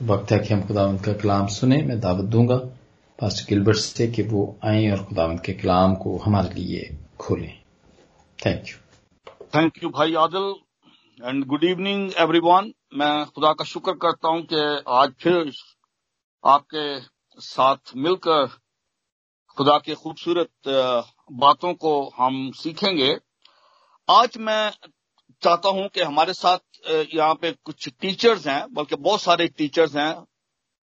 वक्त है कि हम खुदावंत का कलाम सुने, मैं दावत दूँगा पास्टर गिलबर्ट से कि वो आए और खुदावंत के कलाम को हमारे लिए खोलें। थैंक यू थैंक यू भाई Adil and good evening everyone मैं खुदा का शुक्र करता हूँ कि आज फिर आपके साथ मिलकर खुदा के खूबसूरत बातों को हम सीखेंगे। आज मैं चाहता हूँ कि हमारे साथ यहाँ पे कुछ टीचर्स हैं, बल्कि बहुत सारे टीचर्स हैं,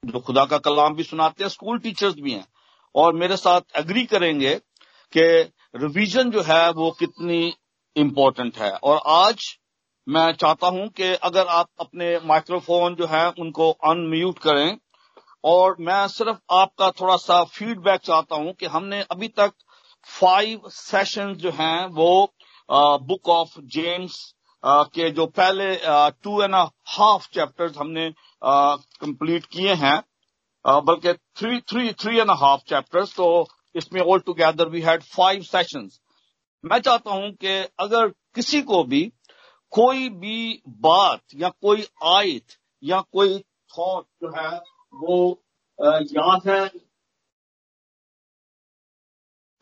जो खुदा का कलाम भी सुनाते हैं स्कूल टीचर्स भी हैं। और मेरे साथ एग्री करेंगे कि रिवीजन जो है, वो कितनी इम्पोर्टेंट है। और आज मैं चाहता हूँ कि अगर आप अपने माइक्रोफोन जो है, उनको अनम्यूट करें, और मैं सिर्फ़ आपका थोड़ा सा फीडबैक चाहता हूँ कि हमने अभी तक फाइव सेशन जो हैं, वो बुक ऑफ़ जेम्स के जो पहले टू एंड हाफ़ चैप्टर्स हमने कंप्लीट किए हैं बल्कि three three three and half chapters तो इसमें all together we had five sessions मैं चाहता हूँ कि अगर किसी को भी कोई भी बात या कोई आयत या कोई थॉट जो है, वो याद है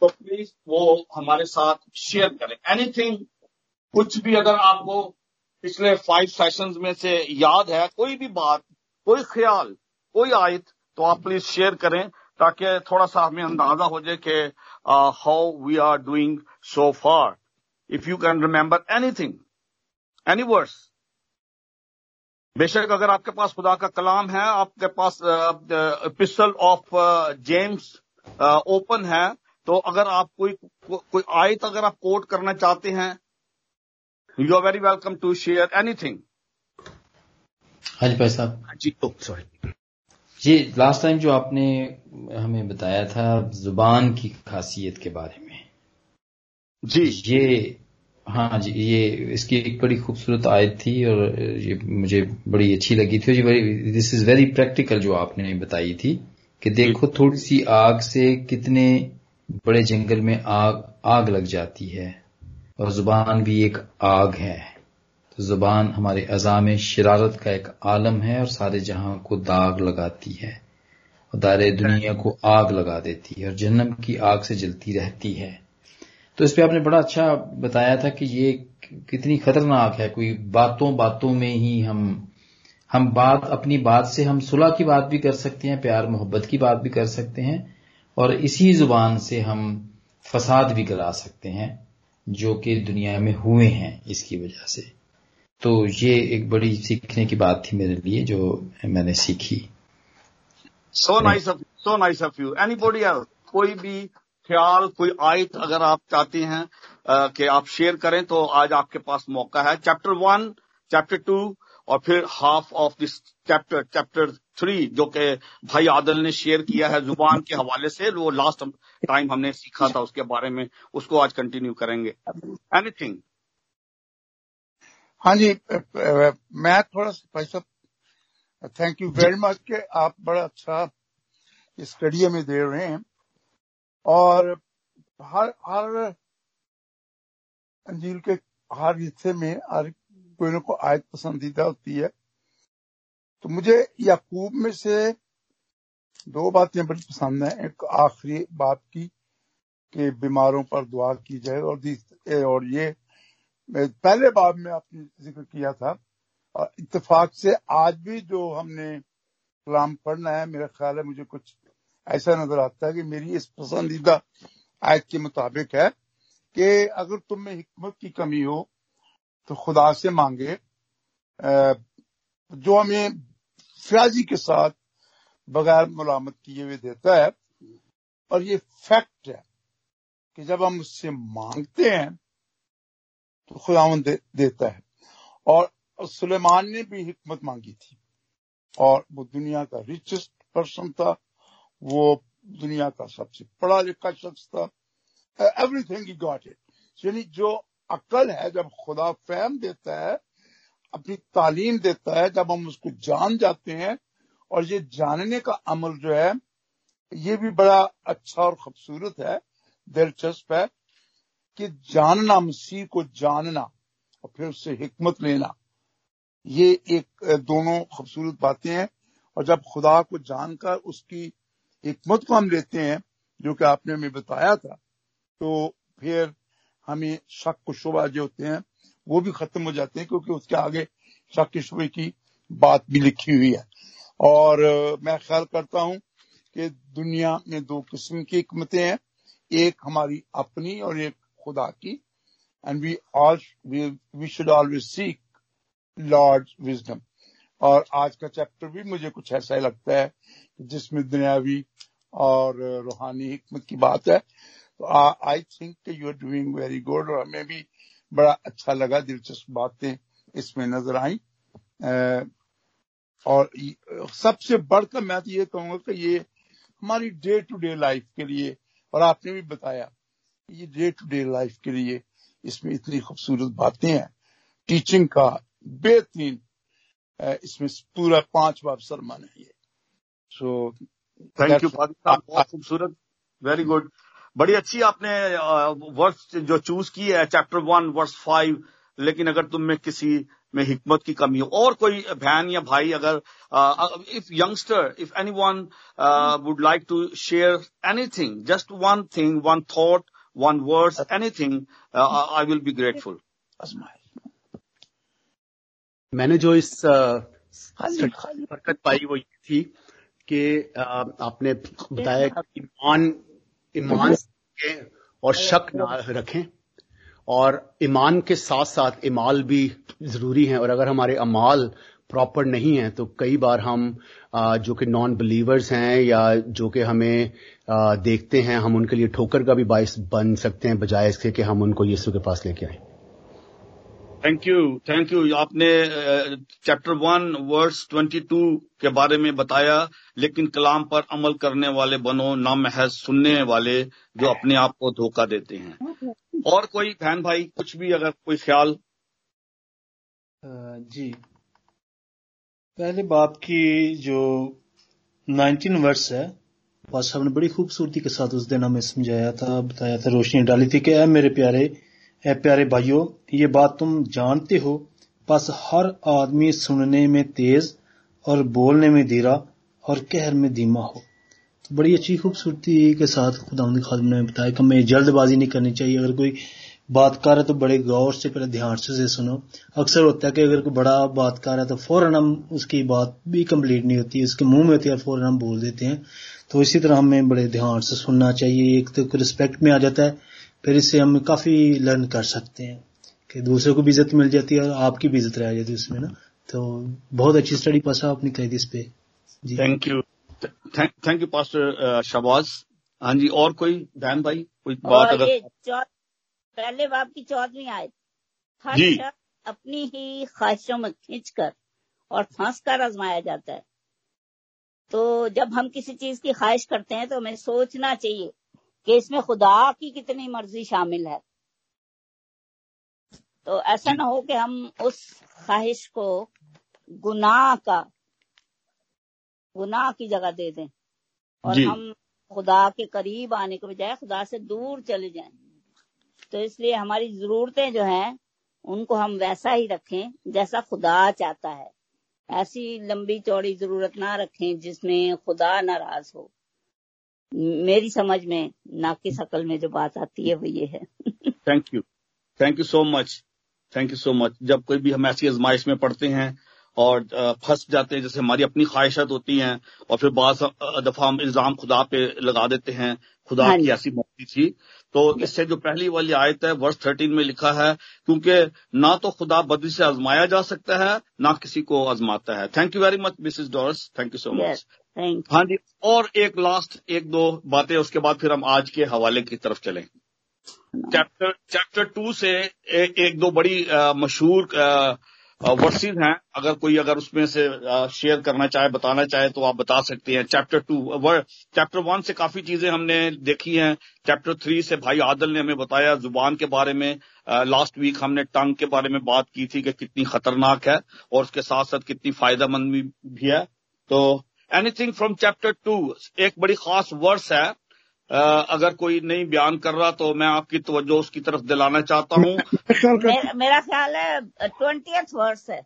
तो प्लीज़ वो हमारे साथ शेयर करें. एनीथिंग कुछ भी अगर आपको पिछले फाइव सेशंस में से याद है कोई भी बात कोई ख्याल कोई आयत तो आप प्लीज़ शेयर करें ताकि थोड़ा सा हमें अंदाज़ा हो जाए कि how we are doing so far if you can remember anything any words बेशक अगर आपके पास खुदा का कलाम है आपके पास पिस्टल ऑफ़ जेम्स ओपन है तो अगर आप कोई को, कोई आयत अगर आप कोट करना चाहते हैं you are very welcome to share anything हाँ जी भाई साहब। हाँ जी सॉरी जी लास्ट टाइम जो आपने हमें बताया था ज़ुबान की खासियत के बारे में। जी। ये हाँ जी ये इसकी एक बड़ी खूबसूरत आयत थी और ये मुझे बड़ी अच्छी लगी थी ये दिस इज़ वेरी प्रैक्टिकल जो आपने बताई थी कि देखो थोड़ी सी आग से कितने बड़े जंगल में आग आग लग जाती है। और ज़ुबान भी एक आग है। तो ज़ुबान हमारे अजा में शरारत का एक आलम है और सारे जहाँ को दाग लगाती है और दायरे दुनिया को आग लगा देती है और जन्नम की आग से जलती रहती है। तो इस पे आपने बड़ा अच्छा बताया था कि ये कितनी खतरनाक है, कोई बातों बातों में ही हम हम बात, अपनी बात से हम सुलह की बात भी कर सकते हैं, प्यार, मोहब्बत की बात भी कर सकते हैं और इसी ज़ुबान से हम फसाद भी करा सकते हैं। जो कि दुनिया में हुए हैं इसकी वजह से। तो ये एक बड़ी सीखने की बात थी मेरे लिए, जो मैंने सीखी। So nice of so nice of you anybody else कोई भी ख्याल, कोई आयत अगर आप चाहते हैं कि आप शेयर करें तो आज आपके पास मौका है। चैप्टर वन चैप्टर टू और फिर half of this chapter chapter three जो कि भाई आदल ने शेयर किया है ज़ुबान के हवाले से, वो लास्ट टाइम हमने सीखा था उसके बारे में, उसको आज कंटिन्यू करेंगे। एनीथिंग हाँ जी मैं थोड़ा सा, भाई साहब थैंक यू वेरी मच के आप बड़ा अच्छा स्टडी में दे रहे हैं। और हर हर अंजील के, हर हिस्से में, हर कोई ना कोई आयत पसंदीदा होती है। तो मुझे याकूब में से दो बातें बड़ी पसंद है। एक आखिरी बात की कि बीमारों पर दुआ की जाए और और ये पहले बाब में आपने ज़िक्र किया था, और इतफाक से आज भी जो हमने कलाम पढ़ना है, मेरा ख्याल है मुझे कुछ ऐसा नज़र आता है कि मेरी इस पसंदीदा आयत के मुताबिक है कि अगर तुम में हिकमत की कमी हो तो खुदा से मांगे। जो हमें फ्याजी के साथ बगैर मुलामत किए हुए देता है और ये फैक्ट है कि जब हम उससे मांगते हैं तो खुदावन दे, देता है। और सुलेमान ने भी हिकमत मांगी थी। और वो दुनिया का रिचेस्ट पर्सन था। वो दुनिया का सबसे पढ़ा लिखा शख्स था। एवरीथिंग ही गॉट इट यानी जो अकल है जब खुदा फैम देता है, अपनी तालीम देता है, जब हम उसको जान जाते हैं, और ये जानने का अमल जो है, ये भी बड़ा अच्छा और खूबसूरत है, दिलचस्प है, कि जानना, मसीह को जानना और फिर उससे हिकमत लेना, ये एक दोनों खूबसूरत बातें हैं, और जब खुदा को जानकर उसकी हिकमत को हम लेते हैं, जो कि आपने हमें बताया था तो फिर हमें शक शुबा जो होते हैं, वो भी खत्म हो जाते हैं क्योंकि उसके आगे शक शुबे की बात भी लिखी हुई है। और मैं ख्याल करता हूँ कि दुनिया में दो किस्म की हिकमतें हैं। एक हमारी अपनी और एक खुदा की। And we all we should always seek Lord wisdom और आज का चैप्टर भी मुझे कुछ ऐसा ही लगता है जिसमें दुनियावी और रूहानी हिकमत की बात है। I think you are doing very good और हमें भी बड़ा अच्छा लगा दिलचस्प बातें इसमें नज़र आई। और सबसे बढ़कर मैं तो ये कहूँगा कि ये हमारी डे टू डे लाइफ के लिए और आपने भी बताया ये डे टू डे लाइफ के लिए इसमें इतनी खूबसूरत बातें हैं। टीचिंग का बेहतरीन इसमें पूरा पाँच बार सरमन है ये। सो थैंक यू बहुत खूबसूरत वेरी गुड बड़ी अच्छी आपने वर्ष जो चूज़ की है चैप्टर वन वर्ष फाइव लेकिन अगर तुम में किसी में हिकमत की कमी हो और कोई बहन या भाई अगर if youngster if any one would like to share anything just one thing one thought one words anything I will be grateful मैंने जो इस बरकत पाई वो ये थी कि आपने बताया कि ईमान ईमान और शक ना रखें। और ईमान के साथ साथ इमाल भी ज़रूरी है। और अगर हमारे अमाल प्रॉपर नहीं है तो कई बार हम जो कि नॉन बिलीवर्स हैं या जो कि हमें देखते हैं, हम उनके लिए ठोकर का भी बायस बन सकते हैं, बजाय इसके कि हम उनको यीशु के पास लेके आए। थैंक यू थैंक यू आपने chapter one verse twenty two के बारे में बताया लेकिन कलाम पर अमल करने वाले बनो ना महज सुनने वाले जो अपने आप को धोखा देते हैं। और कोई बहन भाई कुछ भी अगर कोई ख्याल? जी। पहले बाप की जो नाइनटीन वर्स है पास साहब ने बड़ी खूबसूरती के साथ उस दिन हमें समझाया था बताया था रोशनी डाली थी कि मेरे प्यारे ए प्यारे भाइयों, ये बात तुम जानते हो, बस हर आदमी सुनने में तेज और बोलने में धीरा और कहर में धीमा हो। तो बड़ी अच्छी खूबसूरती के साथ खुदा खादम ने बताया कि हमें जल्दबाजी नहीं करनी चाहिए। अगर कोई बात कर रहा है तो बड़े गौर से, पहले ध्यान से सुनो। अक्सर होता है कि अगर कोई बड़ा बात कर रहा है तो फ़ौरन हम उसकी बात भी कंप्लीट नहीं होती, उसके मुँह में होती है, फ़ौरन हम बोल देते हैं। तो इसी तरह हमें बड़े ध्यान से सुनना चाहिए। एक तो रिस्पेक्ट में आ जाता है। फिर इससे हम काफ़ी लर्न कर सकते हैं कि दूसरे को भी इज़्ज़त मिल जाती है और आपकी भी इज़्ज़त रह जाती है उसमें ना। तो बहुत अच्छी स्टडी पास आपने कही थी इस पे। जी। Thank you thank you pastor Shahbaz हाँ जी और कोई बहन भाई कोई बात अगर पहले बाप की चौदहवीं आयत हर अपनी ही ख्वाहिशों में खींचकर और फंस कर आजमाया जाता है। तो जब हम किसी चीज़ की ख्वाहिश करते हैं तो हमें सोचना चाहिए कि इसमें खुदा की कितनी मर्ज़ी शामिल है। तो ऐसा ना हो कि हम उस ख्वाहिश को गुनाह का गुनाह की जगह दे दें और हम खुदा के करीब आने के बजाय खुदा से दूर चले जाएँ। तो इसलिए हमारी जरूरतें जो हैं उनको हम वैसा ही रखें जैसा खुदा चाहता है। ऐसी लंबी चौड़ी ज़रूरत ना रखें जिसमें खुदा नाराज़ हो। मेरी समझ में ना की शकल में जो बात आती है वो ये है। Thank you thank you so much thank you so much जब कोई भी हम ऐसी आजमाइश में पढ़ते हैं और फंस जाते हैं जैसे हमारी अपनी ख्वाहिशत होती हैं और फिर बाद दफ़ा हम इल्ज़ाम खुदा पे लगा देते हैं खुदा हाँ की ऐसी मर्ज़ी थी। तो इससे जो पहली वाली आयत है वर्ष थर्टीन में लिखा है क्योंकि ना तो खुदा बदली से आजमाया जा सकता है ना किसी को आजमाता है. Thank you very much Mrs Dors thank you so much हाँ जी और एक लास्ट एक दो बातें उसके बाद फिर हम आज के हवाले की तरफ़ चलें। चैप्टर चैप्टर टू से ए, एक दो बड़ी मशहूर वर्सेज हैं। अगर कोई अगर उसमें से शेयर करना चाहे बताना चाहे तो आप बता सकते हैं। चैप्टर टू चैप्टर वन से काफ़ी चीज़ें हमने देखी हैं। चैप्टर थ्री से भाई आदल ने हमें बताया ज़ुबान के बारे में। लास्ट वीक हमने टंग के बारे में बात की थी कि कितनी खतरनाक है और उसके साथ साथ कितनी फ़ायदेमंद भी है। तो एनीथिंग फ्रॉम चैप्टर टू एक बड़ी खास वर्स है। अगर कोई नहीं बयान कर रहा तो मैं आपकी तवज्जो उसकी तरफ़ दिलाना चाहता हूँ। मेरा, मेरा ख्याल है ट्वेंटी वर्स है।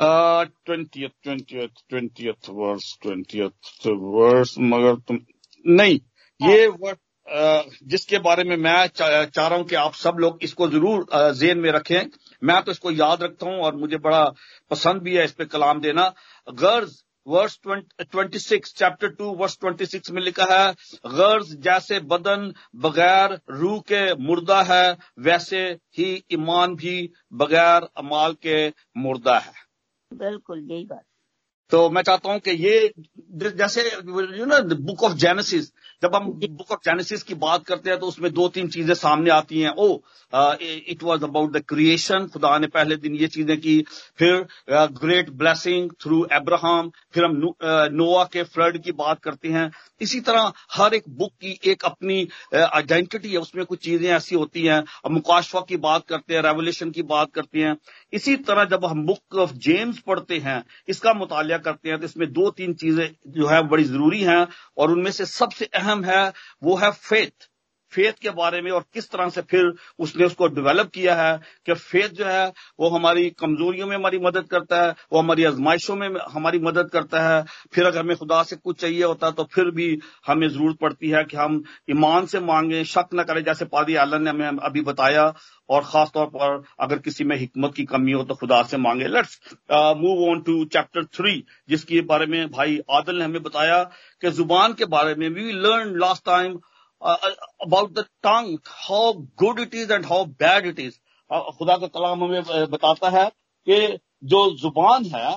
Twenty twenty twenty verse twenty verse मगर तुम नहीं ये वर्ड जिसके बारे में मैं चा, चाह रहा हूँ कि आप सब लोग इसको ज़रूर जेन में रखें। मैं तो इसको याद रखता हूँ और मुझे बड़ा पसंद भी है इस पे कलाम देना। गर्ज verse twenty six, chapter two, verse twenty six में लिखा है, गर्ज जैसे बदन बगैर रूह के मुर्दा है, वैसे ही ईमान भी बगैर अमाल के मुर्दा है। बिल्कुल, यही बात। तो मैं चाहता हूँ कि ये जैसे you know book of Genesis जब हम बुक ऑफ़ जेनेसिस की बात करते हैं तो उसमें दो तीन चीज़ें सामने आती हैं। ओ it was about the creation खुदा ने पहले दिन ये चीज़ें की फिर ग्रेट ब्लेसिंग थ्रू एब्राहम फिर हम नोआ के फ्लड की बात करते हैं। इसी तरह हर एक बुक की एक अपनी आइडेंटिटी है उसमें कुछ चीज़ें ऐसी होती हैं। मुकाशवा की बात करते हैं रेवोल्यूशन की बात करते हैं। इसी तरह जब हम बुक ऑफ़ जेम्स पढ़ते हैं इसका मुताल करते हैं तो इसमें दो तीन चीज़ें जो है बड़ी ज़रूरी हैं, और उनमें से सबसे अहम है, वो है फेथ फेथ के बारे में और किस तरह से फिर उसने उसको डेवलप किया है कि फेथ जो है, वो हमारी कमजोरियों में हमारी मदद करता है, वो हमारी आजमाइशों में हमारी मदद करता है। फिर अगर हमें खुदा से कुछ चाहिए होता है तो फिर भी हमें ज़रूरत पड़ती है कि हम ईमान से मांगे, शक न करें, जैसे पादी आलन ने हमें अभी बताया। और खास तौर पर अगर किसी में हिकमत की कमी हो तो खुदा से मांगे। Let's move on to chapter three जिसके बारे में भाई आदल ने हमें बताया कि ज़ुबान के बारे में we learn last time about the tongue how good it is and how bad it is खुदा का कलाम हमें बताता है कि जो ज़ुबान है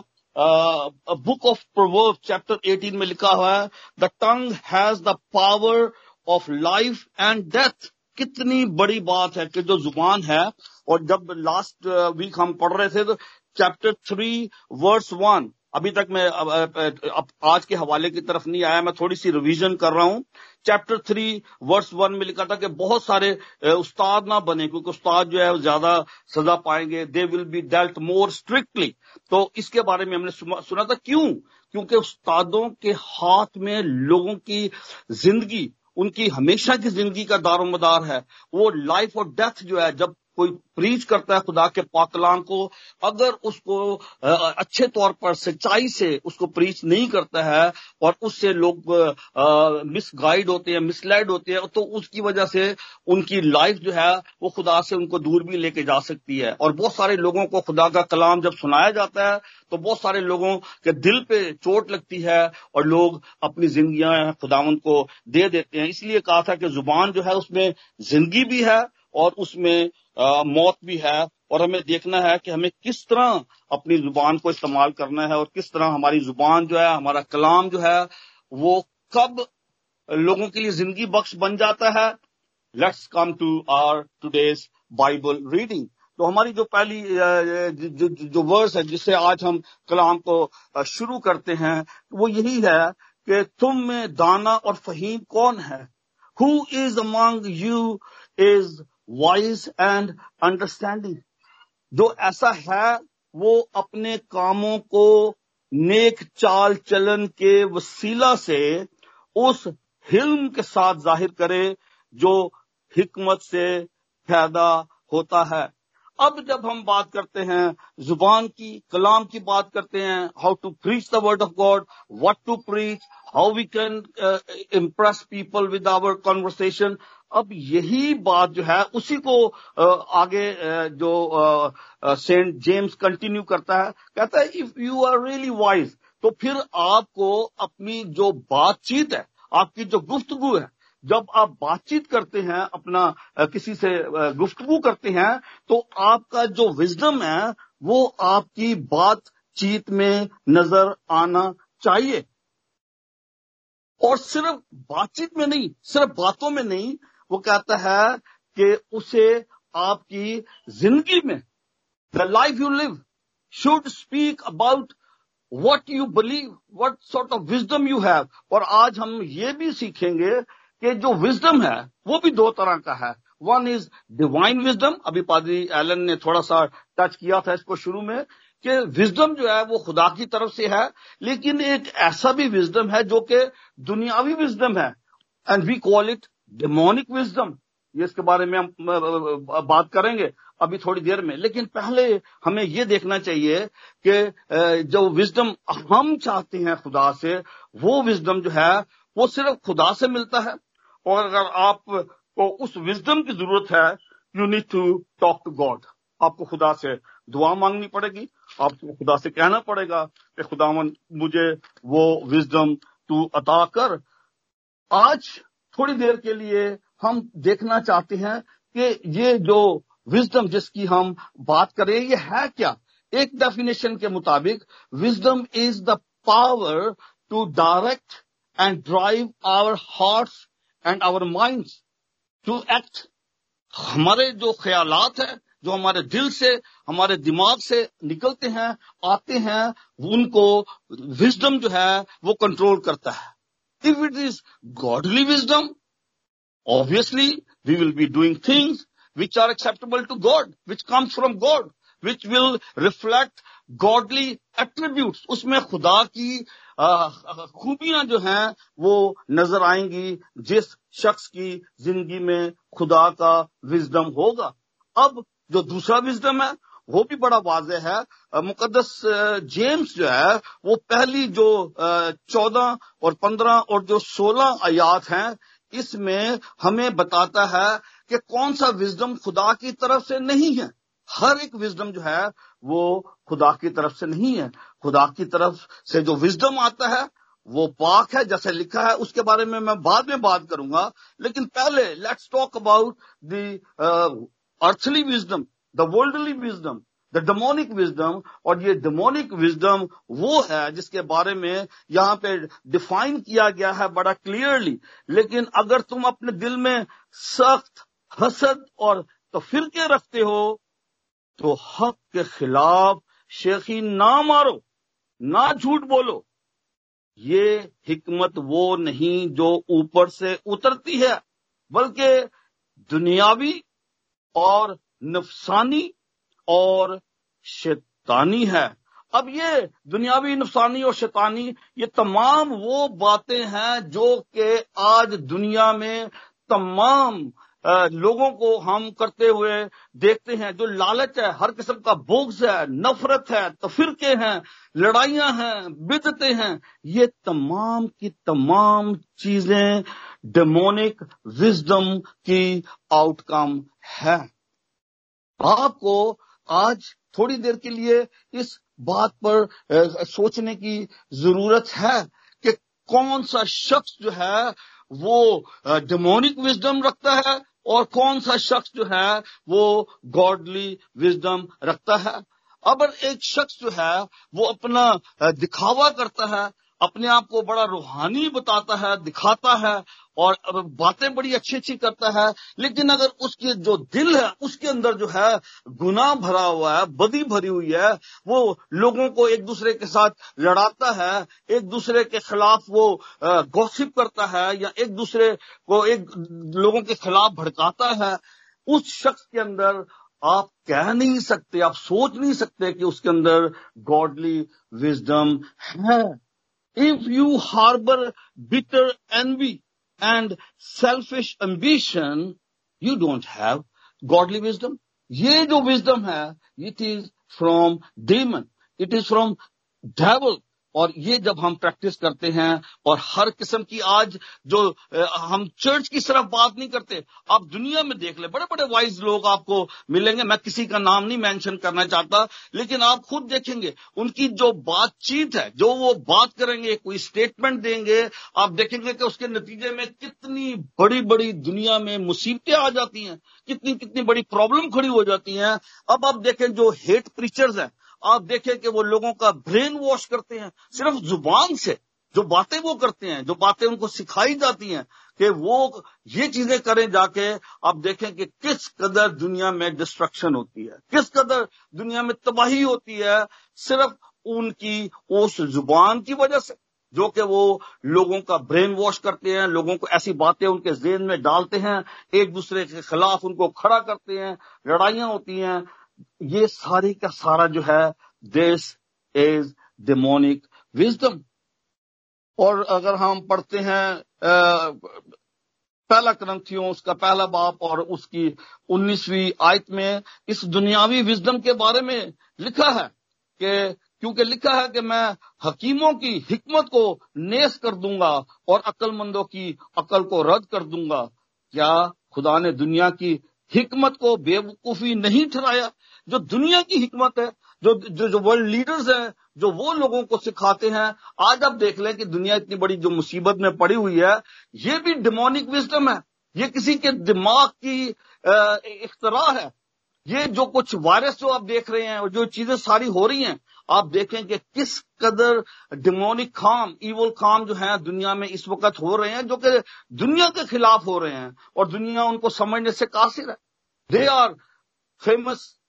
बुक ऑफ़ प्रोवर्ब चैप्टर 18 में लिखा हुआ है the tongue has the power of life and death कितनी बड़ी बात है कि जो ज़ुबान है, और जब लास्ट वीक हम पढ़ रहे थे तो चैप्टर थ्री वर्स वन अभी तक मैं अब, आज के हवाले की तरफ़ नहीं आया मैं थोड़ी सी रिवीजन कर रहा हूँ। चैप्टर थ्री वर्स वन में लिखा था कि बहुत सारे उस्ताद ना बने क्योंकि उस्ताद जो है ज़्यादा सजा पाएँगे। They will be dealt more strictly तो इसके बारे में हमने सुना था क्यों? क्योंकि उस्तादों के हाथ में लोगों की ज़िंदगी उनकी हमेशा की ज़िंदगी का दारोमदार है। वो लाइफ और डेथ जो है जब कोई प्रीच करता है खुदा के पाकलाम को, अगर उसको अच्छे तौर पर सच्चाई से उसको प्रीच नहीं करता है और उससे लोग मिस गाइड होते हैं मिसलाइड होते हैं तो उसकी वजह से उनकी लाइफ जो है, वो खुदा से उनको दूर भी लेके जा सकती है। और बहुत सारे लोगों को खुदा का कलाम जब सुनाया जाता है तो बहुत सारे लोगों के दिल पे चोट लगती है और लोग अपनी जिंदगियाँ खुदावंत को दे देते हैं। इसलिए कहा था कि ज़ुबान जो है, उसमें ज़िंदगी भी है और उसमें मौत भी है और हमें देखना है कि हमें किस तरह अपनी ज़ुबान को इस्तेमाल करना है और किस तरह हमारी ज़ुबान जो है हमारा कलाम जो है वो कब लोगों के लिए ज़िंदगी बख्श बन जाता है। Let's come to our today's Bible reading तो हमारी जो पहली जो, जो वर्स है जिससे आज हम कलाम को शुरू करते हैं वो यही है कि तुम में दाना और फहीम कौन है? Who is among you is wise and understanding जो ऐसा है, वो अपने कामों को नेक चाल चलन के वसीला से उस हिल्म के साथ ज़ाहिर करे, जो हिकमत से पैदा होता है। अब जब हम बात करते हैं, ज़ुबान की, कलाम की बात करते हैं how to preach the word of God what to preach how we can impress people with our conversation अब यही बात जो है, उसी को आगे जो सेंट जेम्स कंटिन्यू करता है, कहता है if you are really wise तो फिर आपको अपनी जो बातचीत है, आपकी जो गुफ्तगु है, जब आप बातचीत करते हैं, अपना किसी से गुफ्तगु करते हैं तो आपका जो विजडम है, वो आपकी बातचीत में नज़र आना चाहिए। और सिर्फ़ बातचीत में नहीं, सिर्फ़ बातों में नहीं वो कहता है कि उसे आपकी ज़िंदगी में the life you live should speak about what you believe what sort of wisdom you have और आज हम ये भी सीखेंगे कि जो विजडम है, वो भी दो तरह का है। वन इज़ डिवाइन विजडम अभी पादरी एलन ने थोड़ा सा टच किया था इसको शुरू में कि विजडम जो है, वो खुदा की तरफ़ से है, लेकिन एक ऐसा भी विजडम है जो कि दुनियावी विजडम है। And we call it demonic wisdom ये इसके बारे में हम बात करेंगे अभी थोड़ी देर में। लेकिन पहले हमें ये देखना चाहिए कि जो विजडम हम चाहते हैं खुदा से, वो विजडम जो है, वो सिर्फ़ खुदा से मिलता है। और अगर आपको उस विजडम की ज़रूरत है you need to talk to God आपको खुदा से दुआ मांगनी पड़ेगी, आपको खुदा से कहना पड़ेगा कि खुदावन, मुझे वो विजडम तू अता कर। आज थोड़ी देर के लिए हम देखना चाहते हैं कि ये जो विजडम जिसकी हम बात करें ये है क्या? एक डेफिनेशन के मुताबिक wisdom is the power to direct and drive our hearts and our minds to act हमारे जो ख्यालात है, जो हमारे दिल से, हमारे दिमाग से निकलते हैं, आते हैं, उनको विजडम जो है, वो कंट्रोल करता है। If it is godly wisdom obviously we will be doing things which are acceptable to God which comes from God which will reflect godly attribute उसमें खुदा की खूबियाँ जो हैं, वो नज़र आएँगी जिस शख्स की ज़िंदगी में खुदा का विजडम होगा। अब जो दूसरा विजडम है वो भी बड़ा वाज है। मुकदस जेम्स जो है, वो पहली जो चौदह और पंद्रह और जो सोलह आयात हैं, इसमें हमें बताता है कि कौन सा विजडम खुदा की तरफ़ से नहीं है। हर एक विजडम जो है, वो खुदा की तरफ़ से नहीं है। खुदा की तरफ़ से जो विजडम आता है, वो पाक है, जैसे लिखा है, उसके बारे में मैं बाद में बात करूँगा। लेकिन पहले let's talk about the earthly wisdom the worldly wisdom the demonic wisdom और ये डेमोनिक विजडम वो है जिसके बारे में यहाँ पे डिफाइन किया गया है बड़ा क्लियरली लेकिन अगर तुम अपने दिल में सख्त, हसद और तो फिरके रखते हो तो हक के खिलाफ शेखी ना मारो, ना झूठ बोलो। ये हिकमत वो नहीं जो ऊपर से उतरती है, बल्कि दुनियावी और नफसानी और शैतानी है। अब ये दुनियावी नुकसानी और शैतानी, ये तमाम वो बातें हैं जो कि आज दुनिया में तमाम लोगों को हम करते हुए देखते हैं, जो लालच है, हर किस्म का बोग्स है, नफरत है, तफिरके हैं, लड़ाइयाँ हैं, बिदते हैं, ये तमाम की तमाम चीज़ें डेमोनिक विजडम की आउटकम है। आपको आज थोड़ी देर के लिए इस बात पर सोचने की ज़रूरत है कि कौन सा शख्स जो है वो डेमोनिक विजडम रखता है और कौन सा शख्स जो है वो गॉडली विजडम रखता है। अगर एक शख्स जो है वो अपना दिखावा करता है अपने आप को बड़ा रूहानी बताता है, दिखाता है और बातें बड़ी अच्छी अच्छी करता है। लेकिन अगर उसके जो दिल है, उसके अंदर जो है गुनाह भरा हुआ है, बदी भरी हुई है, वो लोगों को एक दूसरे के साथ लड़ाता है, एक दूसरे के खिलाफ वो गौसिप करता है या एक दूसरे को एक लोगों के खिलाफ भड़काता है, उस शख्स के अंदर आप कह नहीं सकते, आप सोच नहीं सकते कि उसके अंदर गॉडली विजडम है। if you harbor bitter envy and selfish ambition, you don't have godly wisdom. ये जो wisdom है, it is from demon. It is from devil. और ये जब हम प्रैक्टिस करते हैं और हर किस्म की आज जो हम चर्च की तरफ़ बात नहीं करते, आप दुनिया में देख ले बड़े बड़े वाइज लोग आपको मिलेंगे, मैं किसी का नाम नहीं मेंशन करना चाहता, लेकिन आप खुद देखेंगे, उनकी जो बातचीत है, जो वो बात करेंगे, कोई स्टेटमेंट देंगे, आप देखेंगे कि उसके नतीजे में कितनी बड़ी बड़ी दुनिया में मुसीबतें आ जाती हैं कितनी कितनी बड़ी प्रॉब्लम खड़ी हो जाती हैं। अब आप देखें जो हेट प्रीचर्स हैं आप देखें कि वो लोगों का ब्रेन वॉश करते हैं, सिर्फ़ ज़ुबान से जो बातें वो करते हैं, जो बातें उनको सिखाई जाती हैं कि वो ये चीज़ें करें जाके आप देखें कि किस कदर दुनिया में डिस्ट्रक्शन होती है, किस कदर दुनिया में तबाही होती है, सिर्फ़ उनकी, उस ज़ुबान की वजह से, जो कि वो लोगों का ब्रेन वॉश करते हैं, लोगों को ऐसी बातें उनके जेन में डालते हैं, एक दूसरे के खिलाफ उनको खड़ा करते हैं, लड़ाइयाँ होती हैं ये सारी का सारा जो है दिस इज़ डेमोनिक विजडम और अगर हम पढ़ते हैं पहला क्रंथियों उसका पहला बाप और उसकी उन्नीसवीं आयत में इस दुनियावी विजडम के बारे में लिखा है कि, क्योंकि लिखा है कि मैं हकीमों की हिकमत को नेस कर दूँगा और अक्लमंदों की अकल को रद्द कर दूँगा। क्या खुदा ने दुनिया की हिकमत को बेवकूफ़ी नहीं ठहराया जो दुनिया की हिकमत है जो जो, जो वर्ल्ड लीडर्स हैं जो वो लोगों को सिखाते हैं आज आप देख लें कि दुनिया इतनी बड़ी जो मुसीबत में पड़ी हुई है ये भी डिमोनिक विजडम है। ये किसी के दिमाग की इख्तरा है। ये जो कुछ वायरस जो आप देख रहे हैं और जो चीज़ें सारी हो रही हैं आप देखें कि किस कदर डिमोनिक काम इवल काम जो है दुनिया में इस वक्त हो रहे हैं जो कि दुनिया के खिलाफ हो रहे हैं और दुनिया उनको समझने से कासिर है। दे आर फ़ेमस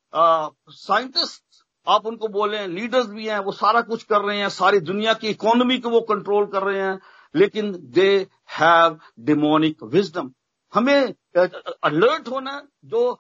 साइंटिस्ट आप उनको बोले लीडर्स भी हैं वो सारा कुछ कर रहे हैं सारी दुनिया की इकोनॉमी को वो कंट्रोल कर रहे हैं लेकिन दे हैव डिमोनिक विजडम हमें अलर्ट होना जो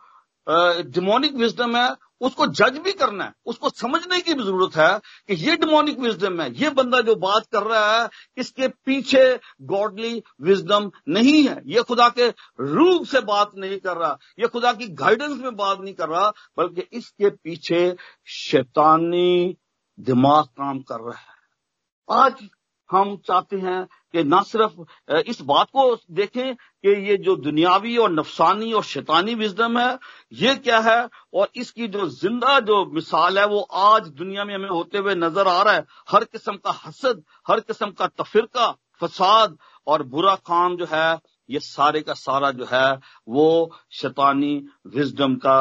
डिमोनिक विजडम है, उसको जज भी करना है। उसको समझने की भी ज़रूरत है कि ये डिमोनिक विजडम है। ये बंदा जो बात कर रहा है इसके पीछे गॉडली विजडम नहीं है। ये खुदा के रूप से बात नहीं कर रहा। ये खुदा की गाइडेंस में बात नहीं कर रहा, बल्कि इसके पीछे शैतानी दिमाग काम कर रहा है। आज हम चाहते हैं कि ना सिर्फ़ इस बात को देखें कि ये जो दुनियावी और नफसानी और शैतानी विजडम है, ये क्या है? और इसकी जो ज़िंदा जो मिसाल है, वो आज दुनिया में हमें होते हुए नज़र आ रहा है। हर किस्म का हसद, हर किस्म का तफिरका, फसाद और बुरा काम जो है, ये सारे का सारा जो है, वो शैतानी विजडम का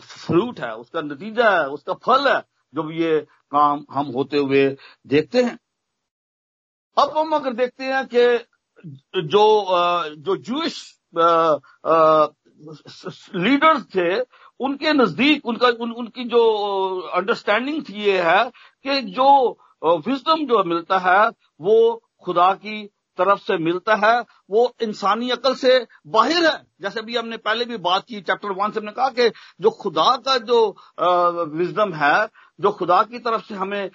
फ्रूट है। उसका नतीजा है, उसका फल है, जब ये काम हम होते हुए देखते हैं। अब हम अगर देखते हैं कि जो जो जूश लीडर्स थे उनके नज़दीक उनका उन, उनकी जो अंडरस्टैंडिंग थी ये है कि जो विजडम जो मिलता है वो खुदा की तरफ़ से मिलता है वो इंसानी अकल से बाहर है। जैसे भी हमने पहले भी बात की चैप्टर वन से हमने कहा कि जो खुदा का जो विजडम है, जो खुदा की तरफ़ से हमें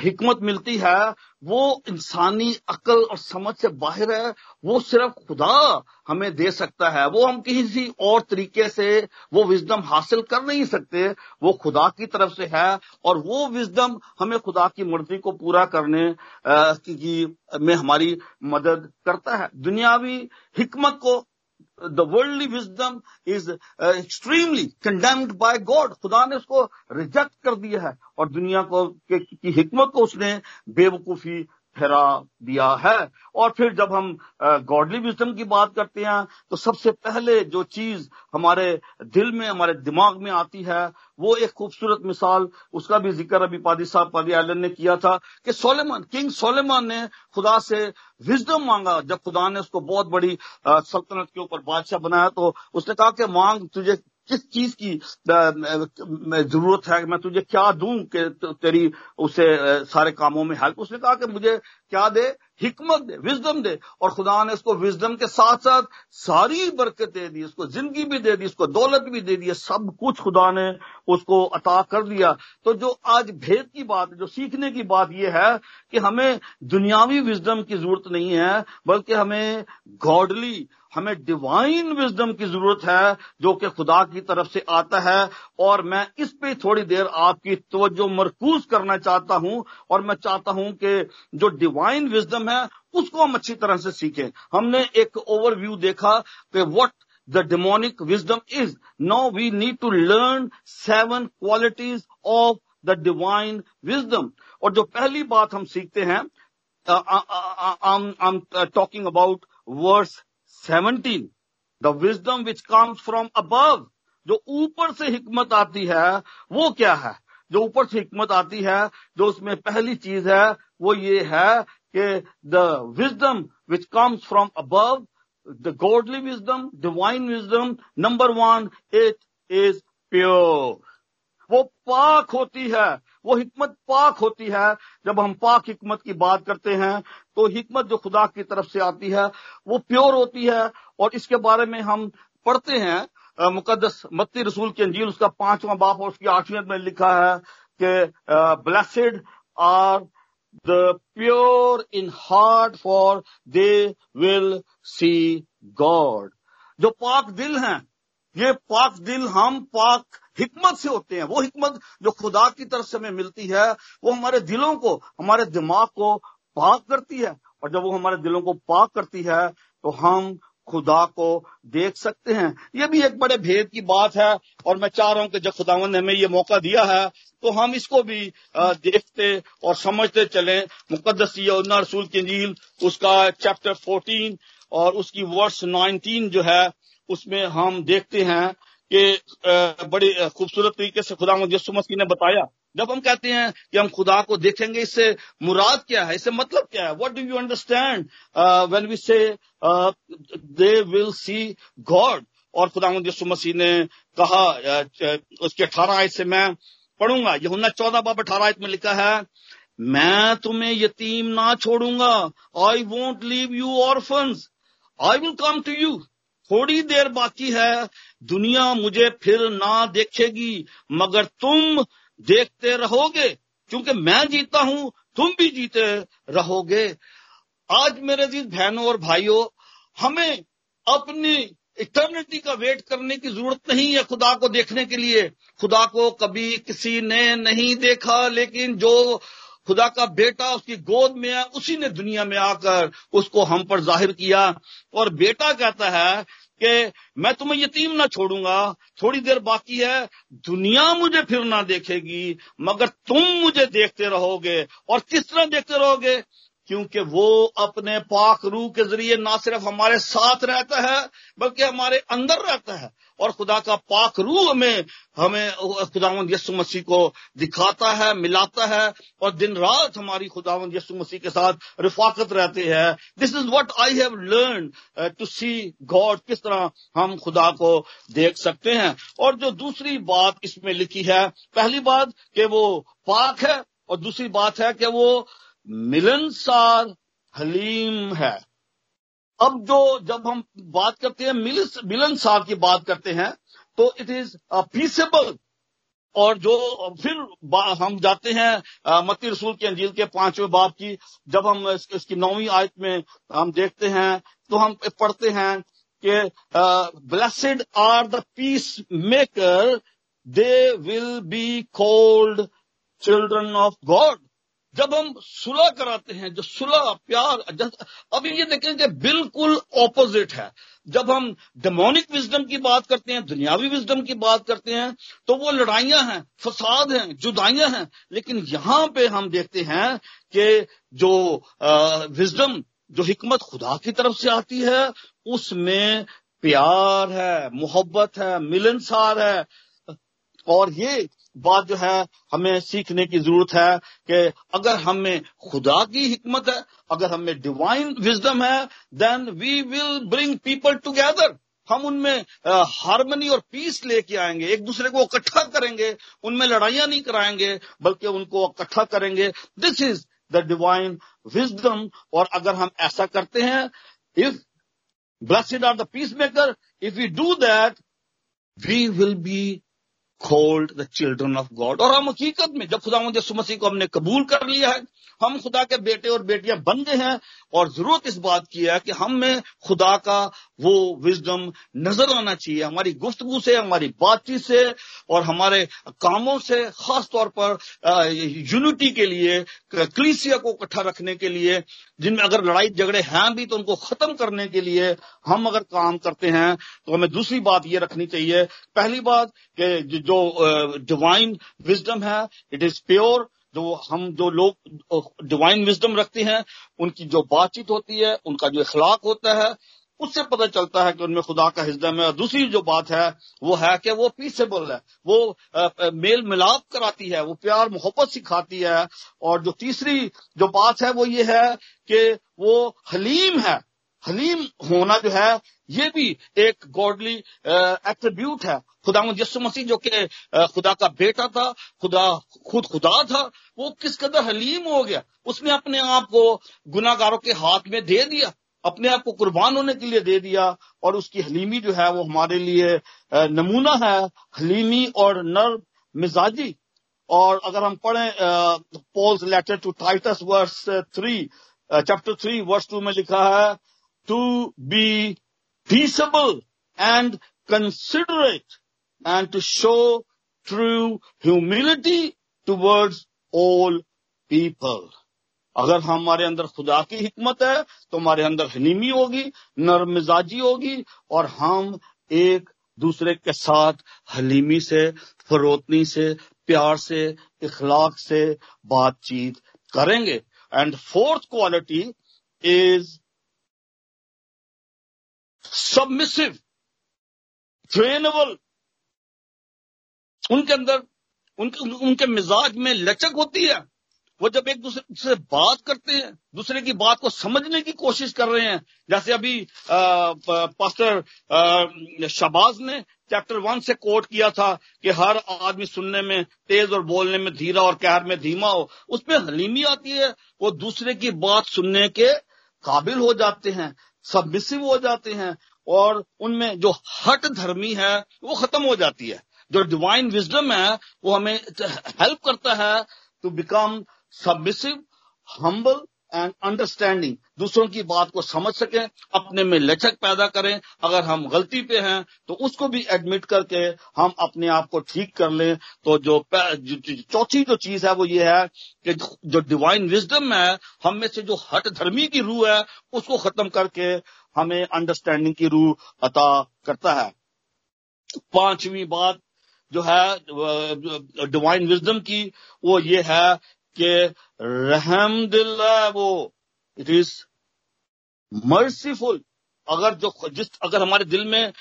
हिकमत मिलती है, वो इंसानी अकल और समझ से बाहर है। वो सिर्फ़ खुदा हमें दे सकता है। वो हम किसी और तरीके से वो विजडम हासिल कर नहीं सकते। वो खुदा की तरफ़ से है और वो विजडम हमें खुदा की मर्ज़ी को पूरा करने की में हमारी मदद करता है। दुनियावी हिकमत को the worldly wisdom is extremely condemned by God खुदा ने उसको रिजेक्ट कर दिया है और दुनिया को, की हिकमत को उसने बेवकूफ़ी ठहरा दिया है। और फिर जब हम गॉडली विजडम की बात करते हैं तो सबसे पहले जो चीज़ हमारे दिल में, हमारे दिमाग में आती है, वो एक खूबसूरत मिसाल, उसका भी ज़िक्र अभी पादी साहब, पादी आलन ने किया था कि सोलेमान, किंग सोलेमान ने खुदा से विजडम मांगा। जब खुदा ने उसको बहुत बड़ी सल्तनत के ऊपर बादशाह बनाया तो उसने कहा कि मांग तुझे किस चीज़ की ज़रूरत है मैं तुझे क्या दूँ कि तेरी उसे सारे कामों में हेल्प उसने कहा कि मुझे क्या दे? हिकमत दे विजडम दे। और खुदा ने उसको विजडम के साथ साथ सारी बरकत दे दी उसको ज़िंदगी भी दे दी उसको दौलत भी दे दी सब कुछ खुदा ने उसको अता कर दिया। तो जो आज भेद की बात, जो सीखने की बात यह है कि हमें दुनियावी विजडम की ज़रूरत नहीं है, बल्कि हमें गॉडली हमें डिवाइन विजडम की ज़रूरत है जो कि खुदा की तरफ़ से आता है और मैं इस पे थोड़ी देर आपकी तवज्जो मरकूज करना चाहता हूँ और मैं चाहता हूँ कि जो डिवाइन विजडम है उसको हम अच्छी तरह से सीखें हमने एक ओवरव्यू देखा कि what the demonic wisdom is no we need to learn seven qualities of the divine wisdom और जो पहली बात हम सीखते हैं talking about verse 17 the wisdom which comes from above, जो ऊपर से हिकमत आती है, वो क्या है? जो ऊपर से हिकमत आती है, जो उसमें पहली चीज़ है, वो ये है कि the wisdom which comes from above, the godly wisdom, divine wisdom, number one, it is pure. वो पाक होती है वो हिकमत पाक होती है। जब हम पाक हिकमत की बात करते हैं तो हिकमत जो खुदा की तरफ़ से आती है, वो प्योर होती है। और इसके बारे में हम पढ़ते हैं मुकदस मत्ती रसूल की अंजील, उसका पांचवा बाप और उसकी आठवीं में लिखा है कि blessed are the pure in heart for they will see God. जो पाक दिल हैं, ये पाक दिल, हम पाक हिकमत से होते हैं। वो हिकमत जो खुदा की तरफ़ से हमें मिलती है, वो हमारे दिलों को, हमारे दिमाग को पाक करती है। और जब वो हमारे दिलों को पाक करती है तो हम खुदा को देख सकते हैं। ये भी एक बड़े भेद की बात है, और मैं चाह रहा हूँ कि जब खुदावन ने हमें ये मौका दिया है तो हम इसको भी देखते और समझते चलें। मुकदस रसूल की इंजील, उसका चैप्टर 14 और उसकी वर्ष 19 जो है, उसमें हम देखते हैं। कि बड़ी खूबसूरत तरीके से खुदा यसु मसीह ने बताया। जब हम कहते हैं कि हम खुदा को देखेंगे, इससे मुराद क्या है? इससे मतलब क्या है? What do you understand when we say they will C God और खुदा यसु मसीह ने कहा उसके अठारह आयत से मैं पढ़ूँगा। यहुन्ना चौदह बाब अठारह आयत में लिखा है, मैं तुम्हें यतीम ना छोड़ूँगा। I won't leave you orphan I will come to you थोड़ी देर बाकी है दुनिया मुझे फिर ना देखेगी, मगर तुम देखते रहोगे, क्योंकि मैं जीता हूँ, तुम भी जीते रहोगे। आज मेरे जी बहनों और भाइयों, हमें अपनी इटर्निटी का वेट करने की ज़रूरत नहीं है खुदा को देखने के लिए। खुदा को कभी किसी ने नहीं देखा, लेकिन जो खुदा का बेटा उसकी गोद में है, उसी ने दुनिया में आकर उसको हम पर ज़ाहिर किया। और बेटा कहता है कि मैं तुम्हें यतीम ना छोड़ूँगा। थोड़ी देर बाकी है। दुनिया मुझे फिर ना देखेगी, मगर तुम मुझे देखते रहोगे और किस तरह देखते रहोगे? क्योंकि वो अपने पाक रूह के ज़रिए ना सिर्फ़ हमारे साथ रहता है, बल्कि हमारे अंदर रहता है। और खुदा का पाक रूह में हमें, खुदावंद यसु मसीह को दिखाता है, मिलाता है, और दिन रात हमारी खुदावंद यसु मसीह के साथ रिफाकत रहते हैं। This is what I have learn to see God किस तरह हम खुदा को देख सकते हैं। और जो दूसरी बात इसमें लिखी है, पहली बात कि वो पाक है, और दूसरी बात है कि वो मिलनसार हलीम है। अब जो जब हम बात करते हैं मिलनसार की बात करते हैं तो इट इज़ पीसेबल और जो फिर हम जाते हैं मती रसूल के अंजील के पाँचवें बाप की, जब हम इसकी नौवीं आयत में हम देखते हैं तो हम पढ़ते हैं कि blessed are the peace maker they will be called children of God जब हम सुलह कराते हैं, जो सुलह, प्यार अभी ये देखें कि बिल्कुल ऑपोजिट है। जब हम डेमोनिक विजडम की बात करते हैं, दुनियावी विजडम की बात करते हैं तो वो लड़ाइयाँ हैं, फसाद हैं, जुदाइयाँ हैं। लेकिन यहाँ पे हम देखते हैं कि जो विजडम जो हिकमत खुदा की तरफ़ से आती है, उसमें प्यार है, मोहब्बत है, मिलनसार है। और ये बात जो है, हमें सीखने की ज़रूरत है कि अगर हमें खुदा की हिकमत है, अगर हमें डिवाइन विजडम है then we will bring people together हम उनमें हारमनी और पीस लेके आएँगे, एक दूसरे को इकट्ठा करेंगे, उनमें लड़ाइयाँ नहीं कराएँगे, बल्कि उनको इकट्ठा करेंगे। This is the divine wisdom और अगर हम ऐसा करते हैं if blessed are the peace maker if you do that we will be called the children of God और हम हकीकत में, जब खुदा यसु मसीह को हमने कबूल कर लिया है, हम खुदा के बेटे और बेटियाँ बन गए हैं और ज़रूरत इस बात की है कि हम में खुदा का वो विजडम नज़र आना चाहिए, हमारी गुफ्तगु से, हमारी बातचीत से और हमारे कामों से, खास तौर पर यूनिटी के लिए, क्लीसिया को इकट्ठा रखने के लिए, जिनमें अगर लड़ाई झगड़े हैं भी तो उनको खत्म करने के लिए हम अगर काम करते हैं तो हमें दूसरी बात ये रखनी चाहिए। पहली बात कि जो डिवाइन विजडम है इट इज़ प्योर जो हम जो लोग डिवाइन विजडम रखते हैं, उनकी जो बातचीत होती है, उनका जो इखलाक होता है, उससे पता चलता है कि उनमें खुदा का हिजदम है और दूसरी जो बात है, वो है कि वो पीसेबल है, वो मेल मिलाप कराती है, वो प्यार, मोहब्बत सिखाती है, और जो तीसरी जो बात है, वो ये है कि वो हलीम है। हलीम होना जो है, ये भी एक गॉडली एट्रीब्यूट है। खुदा यसु मसीह जो कि खुदा का बेटा था, खुदा, खुद खुदा था, वो किस कदर हलीम हो गया? उसने अपने आप को गुनागारों के हाथ में दे दिया, अपने आप को कुर्बान होने के लिए दे दिया, और उसकी हलीमी जो है, वो हमारे लिए नमूना है, हलीमी और नर मिजाजी। और अगर हम पढ़ें Paul's letter to Titus verse three chapter three verse two में लिखा है to be peaceable and considerate and to show true humility towards all people. अगर हमारे अंदर खुदा की हिकमत है तो हमारे अंदर हनीमी होगी, नरम मिजाजी होगी, और हम एक दूसरे के साथ हलीमी से, फरोतनी से, प्यार से, इखलाक से बातचीत करेंगे and fourth quality is submissive trainable उनके अंदर, उनके उनके मिजाज में लचक होती है। वो जब एक दूसरे से बात करते हैं, दूसरे की बात को समझने की कोशिश कर रहे हैं, जैसे अभी पास्टर शबाज ने चैप्टर वन से कोट किया था कि हर आदमी सुनने में तेज और बोलने में धीरा और कहर में धीमा हो। उसमें हलीमी आती है, वो दूसरे की बात सुनने के काबिल हो जाते हैं। सबमिसिव हो जाते हैं और उनमें जो हट धर्मी है, वो खत्म हो जाती है। जो डिवाइन विजडम है, वो हमें हेल्प करता है to become submissive humble and understanding दूसरों की बात को समझ सकें, अपने में लचक पैदा करें। अगर हम गलती पे हैं तो उसको भी एडमिट करके हम अपने आप को ठीक कर लें। तो जो चौथी जो चीज़ है, वो ये है कि जो डिवाइन विजडम है, हम में से जो हट धर्मी की रूह है, उसको खत्म करके हमें अंडरस्टैंडिंग की रूह अता करता है। पांचवी बात जो है डिवाइन विजडम की, वो ये है कि रहम दिल है वो। इट इज़ मर्सीफुल अगर जो जिस अगर हमारे दिल में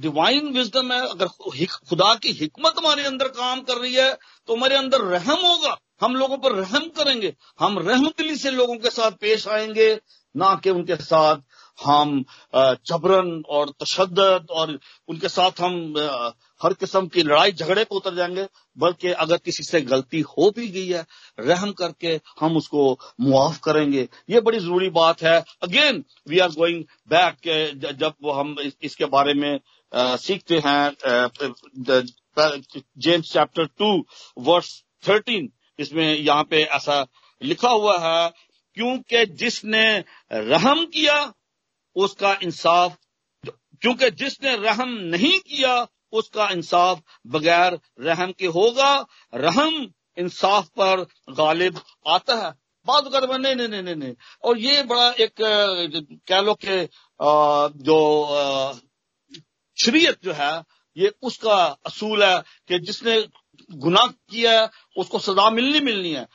डिवाइन विजडम है, अगर खुदा की हिकमत हमारे अंदर काम कर रही है तो हमारे अंदर रहम होगा। हम लोगों पर रहम करेंगे। हम रहम दिली से लोगों के साथ पेश आएँगे, ना कि उनके साथ हम जबरन और तशद और उनके साथ हम हर किस्म की लड़ाई झगड़े पर उतर जाएँगे बल्कि अगर किसी से गलती हो भी गई है रहम करके हम उसको मुआफ करेंगे। ये बड़ी ज़रूरी बात है। Again we are going back जब हम इसके बारे में आ, सीखते हैं James chapter two verse thirteen इसमें यहाँ पे ऐसा लिखा हुआ है क्योंकि जिसने रहम किया उसका इंसाफ क्योंकि जिसने रहम नहीं किया उसका इंसाफ बगैर रहम के होगा। रहम इंसाफ पर गालिब आता है। बात कर नहीं नहीं नहीं नहीं। और ये बड़ा एक कह लो कि जो शरीयत जो है, ये उसका असूल है कि जिसने गुनाह किया है, उसको सजा मिलनी मिलनी है।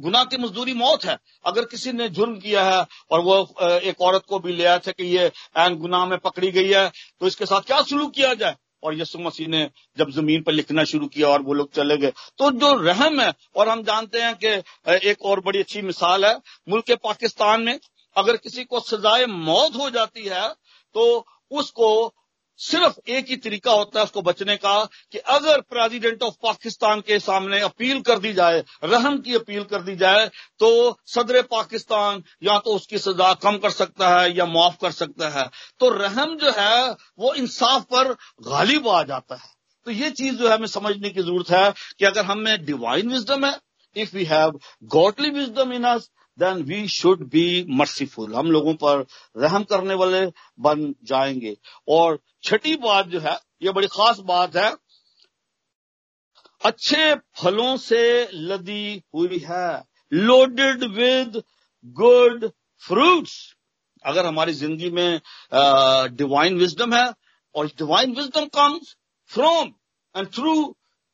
गुनाह की मजदूरी मौत है। अगर किसी ने जुर्म किया है और वो एक औरत को भी ले आया था कि ये एन गुनाह में पकड़ी गई है तो इसके साथ क्या सलूक किया जाए? और यसु मसीह ने जब ज़मीन पर लिखना शुरू किया और वो लोग चले गए। तो जो रहम है, और हम जानते हैं कि एक और बड़ी अच्छी मिसाल है, मुल्क पाकिस्तान में अगर किसी को सजाए मौत हो जाती है तो उसको सिर्फ़ एक ही तरीका होता है उसको बचने का कि अगर प्रेसिडेंट ऑफ़ पाकिस्तान के सामने अपील कर दी जाए, रहम की अपील कर दी जाए तो सदर पाकिस्तान या तो उसकी सजा कम कर सकता है या माफ़ कर सकता है। तो रहम जो है, वो इंसाफ पर गालिब आ जाता है। तो ये चीज़ जो है हमें समझने की ज़रूरत है कि अगर हमें डिवाइन विजडम है if we have godly wisdom in us then we should be merciful हम लोगों पर रहम करने वाले बन जाएँगे। और छठी बात जो है, ये बड़ी खास बात है, अच्छे फलों से लदी हुई है। लोडेड विद गुड फ्रूट्स अगर हमारी ज़िंदगी में डिवाइन विजडम है, और divine wisdom comes from and through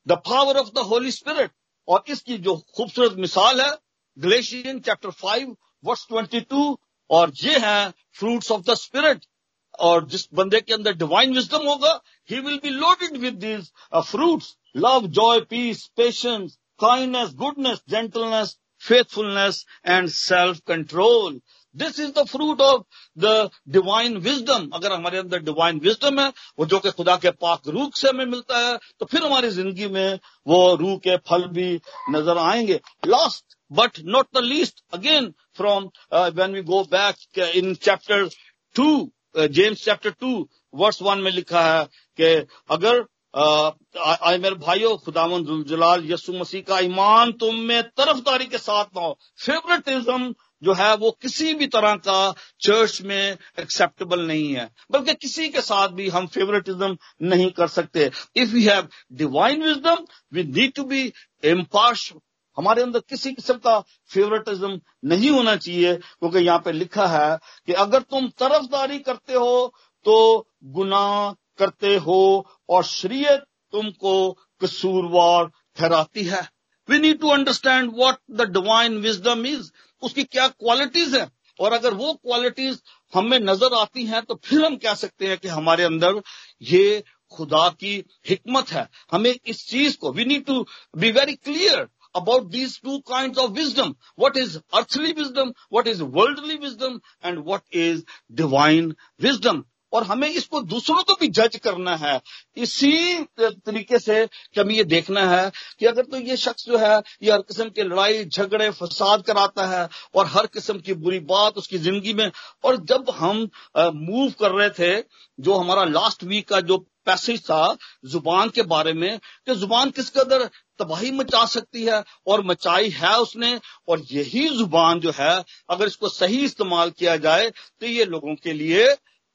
the power of the holy spirit और इसकी जो खूबसूरत मिसाल है Galatians chapter five verse twenty two और ये है फ्रूट्स ऑफ़ द स्पिरिट और जिस बंदे के अंदर डिवाइन विजडम होगा ही will be loaded with these fruits love joy peace patience kindness goodness gentleness faithfulness and self control this is the fruit of the divine wisdom अगर हमारे अंदर divine wisdom है, वो जो कि खुदा के पाक रूख से हमें मिलता है तो फिर हमारी ज़िंदगी में वो रूह के फल भी नज़र आएँगे। Last but not the least again from when we go back in chapter two James chapter two verse one में लिखा है कि अगर आए मेरे भाइयों खुदावन जलाल यसु मसीह का ईमान तुम में तरफदारी के साथ ना हो। फेवरेटिज्म जो है वो किसी भी तरह का चर्च में एक्सेप्टेबल नहीं है। बल्कि किसी के साथ भी हम फेवरेटिज्म नहीं कर सकते। If you have divine wisdom we need to be impartial हमारे अंदर किसी किस्म का फेवरेटिज्म नहीं होना चाहिए, क्योंकि यहाँ पे लिखा है कि अगर तुम तरफदारी करते हो तो गुनाह करते हो और शरीयत तुमको कसूरवार ठहराती है। We need to understand what the divine wisdom is उसकी क्या क्वालिटीज है? और अगर वो क्वालिटीज हमें नज़र आती हैं तो फिर हम कह सकते हैं कि हमारे अंदर ये खुदा की हिकमत है। हमें इस चीज़ को we need to be very clear about these two kind of wisdom what is earthly wisdom what is worldly wisdom and what is divine wisdom और हमें इसको दूसरों को भी जज करना है। इसी तरीके से कि हमें ये देखना है कि अगर तो ये शख्स जो है, ये हर किस्म की लड़ाई, झगड़े, फसाद कराता है और हर किस्म की बुरी बात उसकी ज़िंदगी में। और जब हम मूव कर रहे थे, जो हमारा लास्ट वीक का जो पैसेज था ज़ुबान के बारे में, कि ज़ुबान किस कदर तबाही मचा सकती है और मचाई है उसने। और यही ज़ुबान जो है, अगर इसको सही इस्तेमाल किया जाए तो ये लोगों के लिए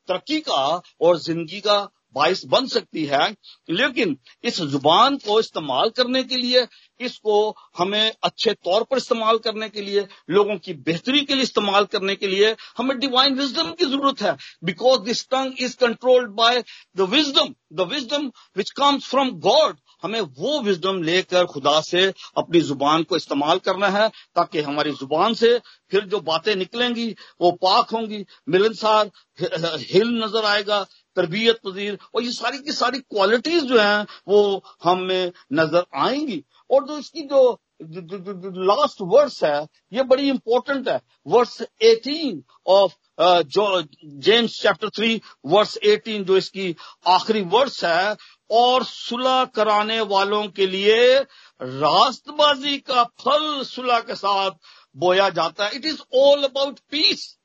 तरक्की का और ज़िंदगी का बायस बन सकती है। लेकिन इस ज़ुबान को इस्तेमाल करने के लिए, इसको हमें अच्छे तौर पर इस्तेमाल करने के लिए, लोगों की बेहतरी के लिए इस्तेमाल करने के लिए हमें डिवाइन विजडम की ज़रूरत है। Because this tongue is controlled by the wisdom the wisdom which comes from God हमें वो विजडम लेकर खुदा से अपनी ज़ुबान को इस्तेमाल करना है, ताकि हमारी ज़ुबान से फिर जो बातें निकलेंगी, वो पाक होंगी। मिलनसार, हिल नज़र आएगा, तरबियत पजीर, और ये सारी की सारी क्वालिटीज जो हैं, वो हमें नज़र आएँगी। और जो इसकी जो लास्ट वर्स है, ये बड़ी इंपॉर्टेंट है। वर्स 18 ऑफ़ जो जेम्स चैप्टर थ्री वर्स 18 जो इसकी आखिरी वर्स है और सुलह कराने वालों के लिए रास्तबाजी का फल सुलह के साथ बोया जाता है। It is all about peace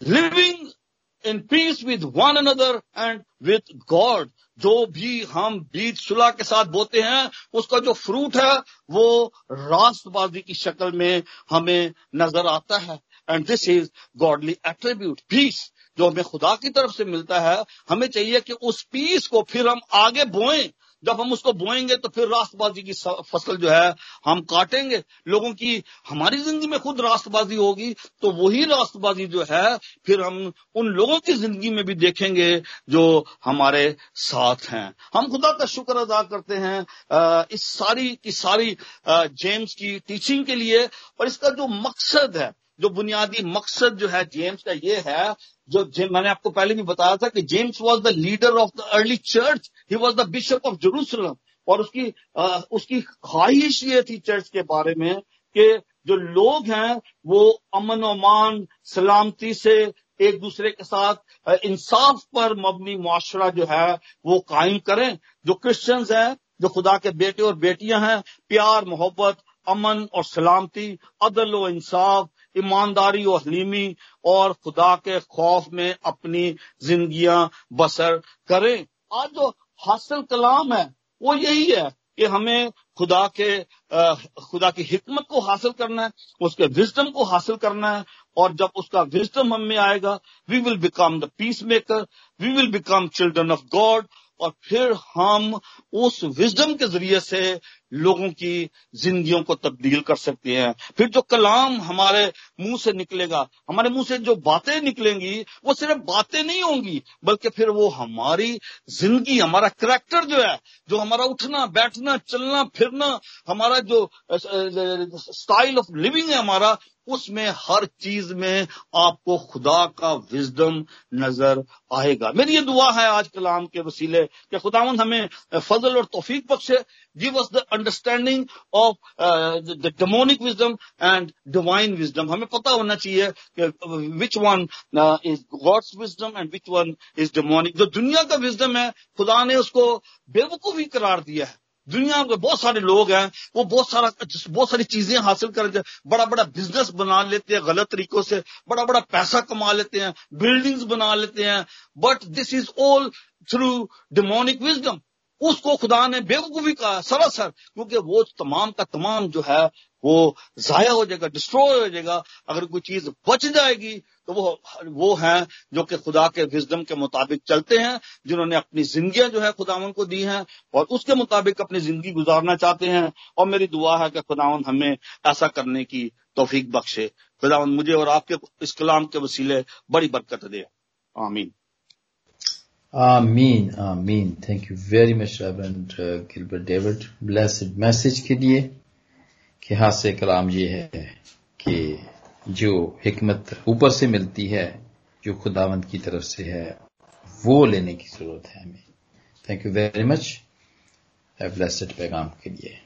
living in peace with one another and with God जो भी हम बीज सुलह के साथ बोते हैं, उसका जो फ्रूट है, वो राष्ट्रवादी की शक्ल में हमें नज़र आता है। And this is godly attribute peace जो हमें खुदा की तरफ़ से मिलता है, हमें चाहिए कि उस पीस को फिर हम आगे बोएँ। जब हम उसको बोएँगे तो फिर रास्तबाजी की फ़सल जो है, हम काटेंगे। लोगों की, हमारी ज़िंदगी में खुद रास्तबाजी होगी तो वही रास्तबाजी जो है, फिर हम उन लोगों की ज़िंदगी में भी देखेंगे जो हमारे साथ हैं। हम खुदा का शुक्र अदा करते हैं इस सारी की सारी जेम्स की टीचिंग के लिए, और इसका जो मकसद है जो बुनियादी मकसद जो है जेम्स का ये है जो मैंने आपको पहले भी बताया था कि James was the leader of the early church he was the bishop of Jerusalem और उसकी आ, उसकी ख्वाहिश ये थी चर्च के बारे में कि जो लोग हैं वो अमन अमान सलामती से एक दूसरे के साथ इंसाफ पर मबनी मुआशरा जो है वो कायम करें। जो क्रिश्चियंस हैं जो खुदा के बेटे और बेटियाँ हैं प्यार मोहब्बत अमन और सलामती अदल व इंसाफ ईमानदारी और हलीमी और खुदा के खौफ में अपनी जिंदगियाँ बसर करें। आज जो हासिल कलाम है, वो यही है कि हमें खुदा के खुदा की हिकमत को हासिल करना है, उसके विजडम को हासिल करना है, और जब उसका विजडम हम आएगा we will become the peace maker we will become children of God और फिर हम उस विजडम के ज़रिए से लोगों की जिंदगियों को तब्दील कर सकते हैं। फिर जो कलाम हमारे मुँह से निकलेगा, हमारे मुँह से जो बातें निकलेंगी, वो सिर्फ़ बातें नहीं होंगी, बल्कि फिर वो हमारी ज़िंदगी, हमारा करेक्टर जो है, जो हमारा उठना, बैठना, चलना, फिरना, हमारा जो स्टाइल ऑफ़ लिविंग है हमारा उसमें हर चीज़ में आपको खुदा का विजडम नज़र आएगा। मेरी ये दुआ है आज कलाम के वसीले कि खुदावन हमें फजल और तोफीक बख्शे give us the understanding of the demonic wisdom and divine wisdom हमें पता होना चाहिए कि which one is God's wisdom and which one is demonic जो दुनिया का विजडम है, खुदा ने उसको बेवकूफ़ी करार दिया है। दुनिया में बहुत सारे लोग हैं, वो बहुत सारा, बहुत सारी चीज़ें हासिल कर बड़ा बड़ा बिज़नेस बना लेते हैं, गलत तरीकों से बड़ा बड़ा पैसा कमा लेते हैं बिल्डिंग्स बना लेते हैं but this is all through demonic wisdom उसको खुदा ने बेवकूफ़ी कहा सरासर, क्योंकि वो तमाम का तमाम जो है, वो जाया हो जाएगा डिस्ट्रॉय हो जाएगा, अगर कोई चीज़ बच जाएगी तो वो वो हैं जो कि खुदा के विजडम के मुताबिक चलते हैं, जिन्होंने अपनी जिंदगियाँ जो है खुदावन को दी हैं और उसके मुताबिक अपनी ज़िंदगी गुजारना चाहते हैं। और मेरी दुआ है कि खुदावन हमें ऐसा करने की तोफीक बख्शे। खुदावन मुझे और आपके इस कलाम के वसीले बड़ी बरकत दे। आमीन। आमीन आमीन। Thank you very much Reverend Gilbert David blessed message के लिए कि हास्य कलाम ये है कि जो हिकमत ऊपर से मिलती है, जो खुदावंत की तरफ़ से है, वो लेने की ज़रूरत है हमें। Thank you very much blessed पैगाम के लिए।